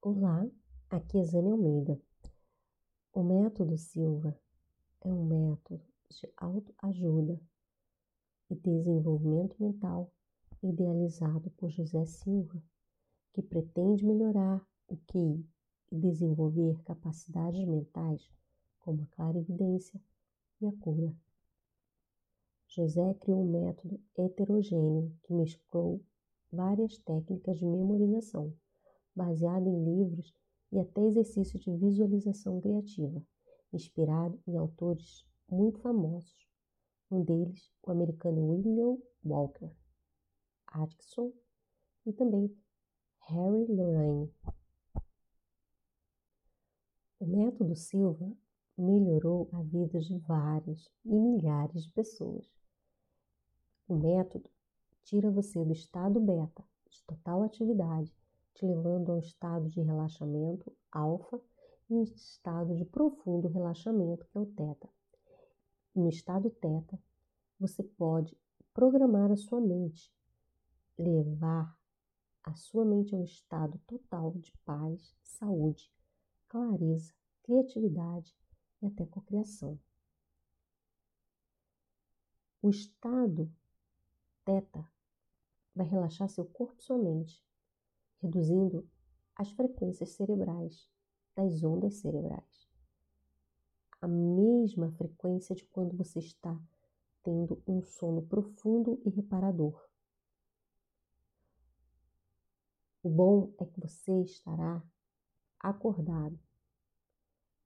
Olá, aqui é Zane Almeida. O método Silva é um método de autoajuda e desenvolvimento mental idealizado por José Silva, que pretende melhorar o QI e desenvolver capacidades mentais como a clarividência e a cura. José criou um método heterogêneo que mesclou várias técnicas de memorização baseado em livros e até exercícios de visualização criativa, inspirado em autores muito famosos, um deles o americano William Walker Atkinson e também Harry Lorraine. O método Silva melhorou a vida de várias e milhares de pessoas. O método tira você do estado beta, de total atividade, te levando a um estado de relaxamento alfa e um estado de profundo relaxamento, que é o teta. No estado teta, você pode programar a sua mente, levar a sua mente a um estado total de paz, saúde, clareza, criatividade e até cocriação. O estado teta vai relaxar seu corpo e sua mente, reduzindo as frequências cerebrais das ondas cerebrais. A mesma frequência de quando você está tendo um sono profundo e reparador. O bom é que você estará acordado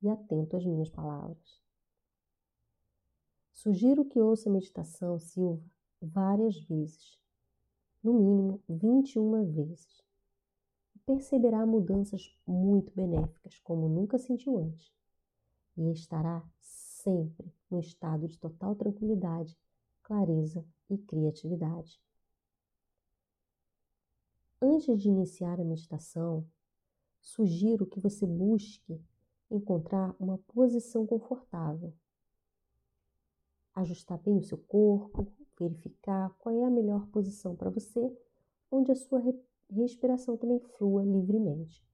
e atento às minhas palavras. Sugiro que ouça a meditação Silva várias vezes, no mínimo 21 vezes perceberá mudanças muito benéficas, como nunca sentiu antes, e estará sempre no estado de total tranquilidade, clareza e criatividade. Antes de iniciar a meditação, sugiro que você busque encontrar uma posição confortável. Ajustar bem o seu corpo, verificar qual é a melhor posição para você, onde a sua respiração também flua livremente.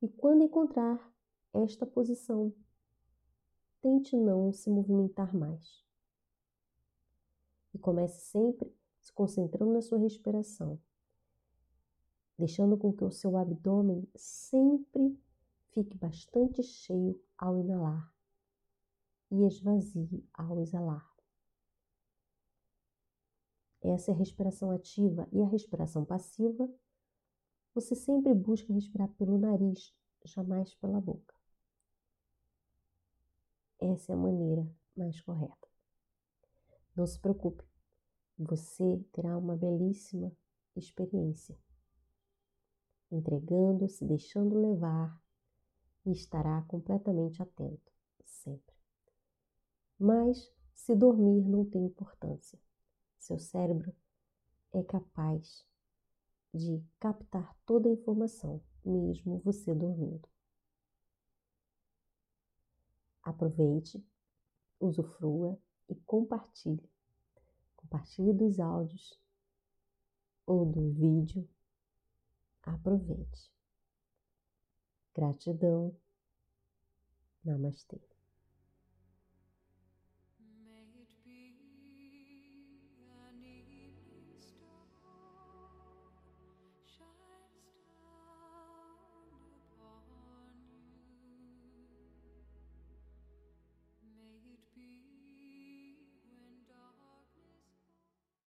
E quando encontrar esta posição, tente não se movimentar mais. E comece sempre se concentrando na sua respiração, deixando com que o seu abdômen sempre fique bastante cheio ao inalar e esvazie ao exalar. Essa é a respiração ativa e a respiração passiva. Você sempre busca respirar pelo nariz, jamais pela boca. Essa é a maneira mais correta. Não se preocupe, você terá uma belíssima experiência, entregando, se deixando levar e estará completamente atento, sempre. Mas se dormir não tem importância. Seu cérebro é capaz de captar toda a informação, mesmo você dormindo. Aproveite, usufrua e compartilhe. Compartilhe dos áudios ou do vídeo. Aproveite. Gratidão. Namastê.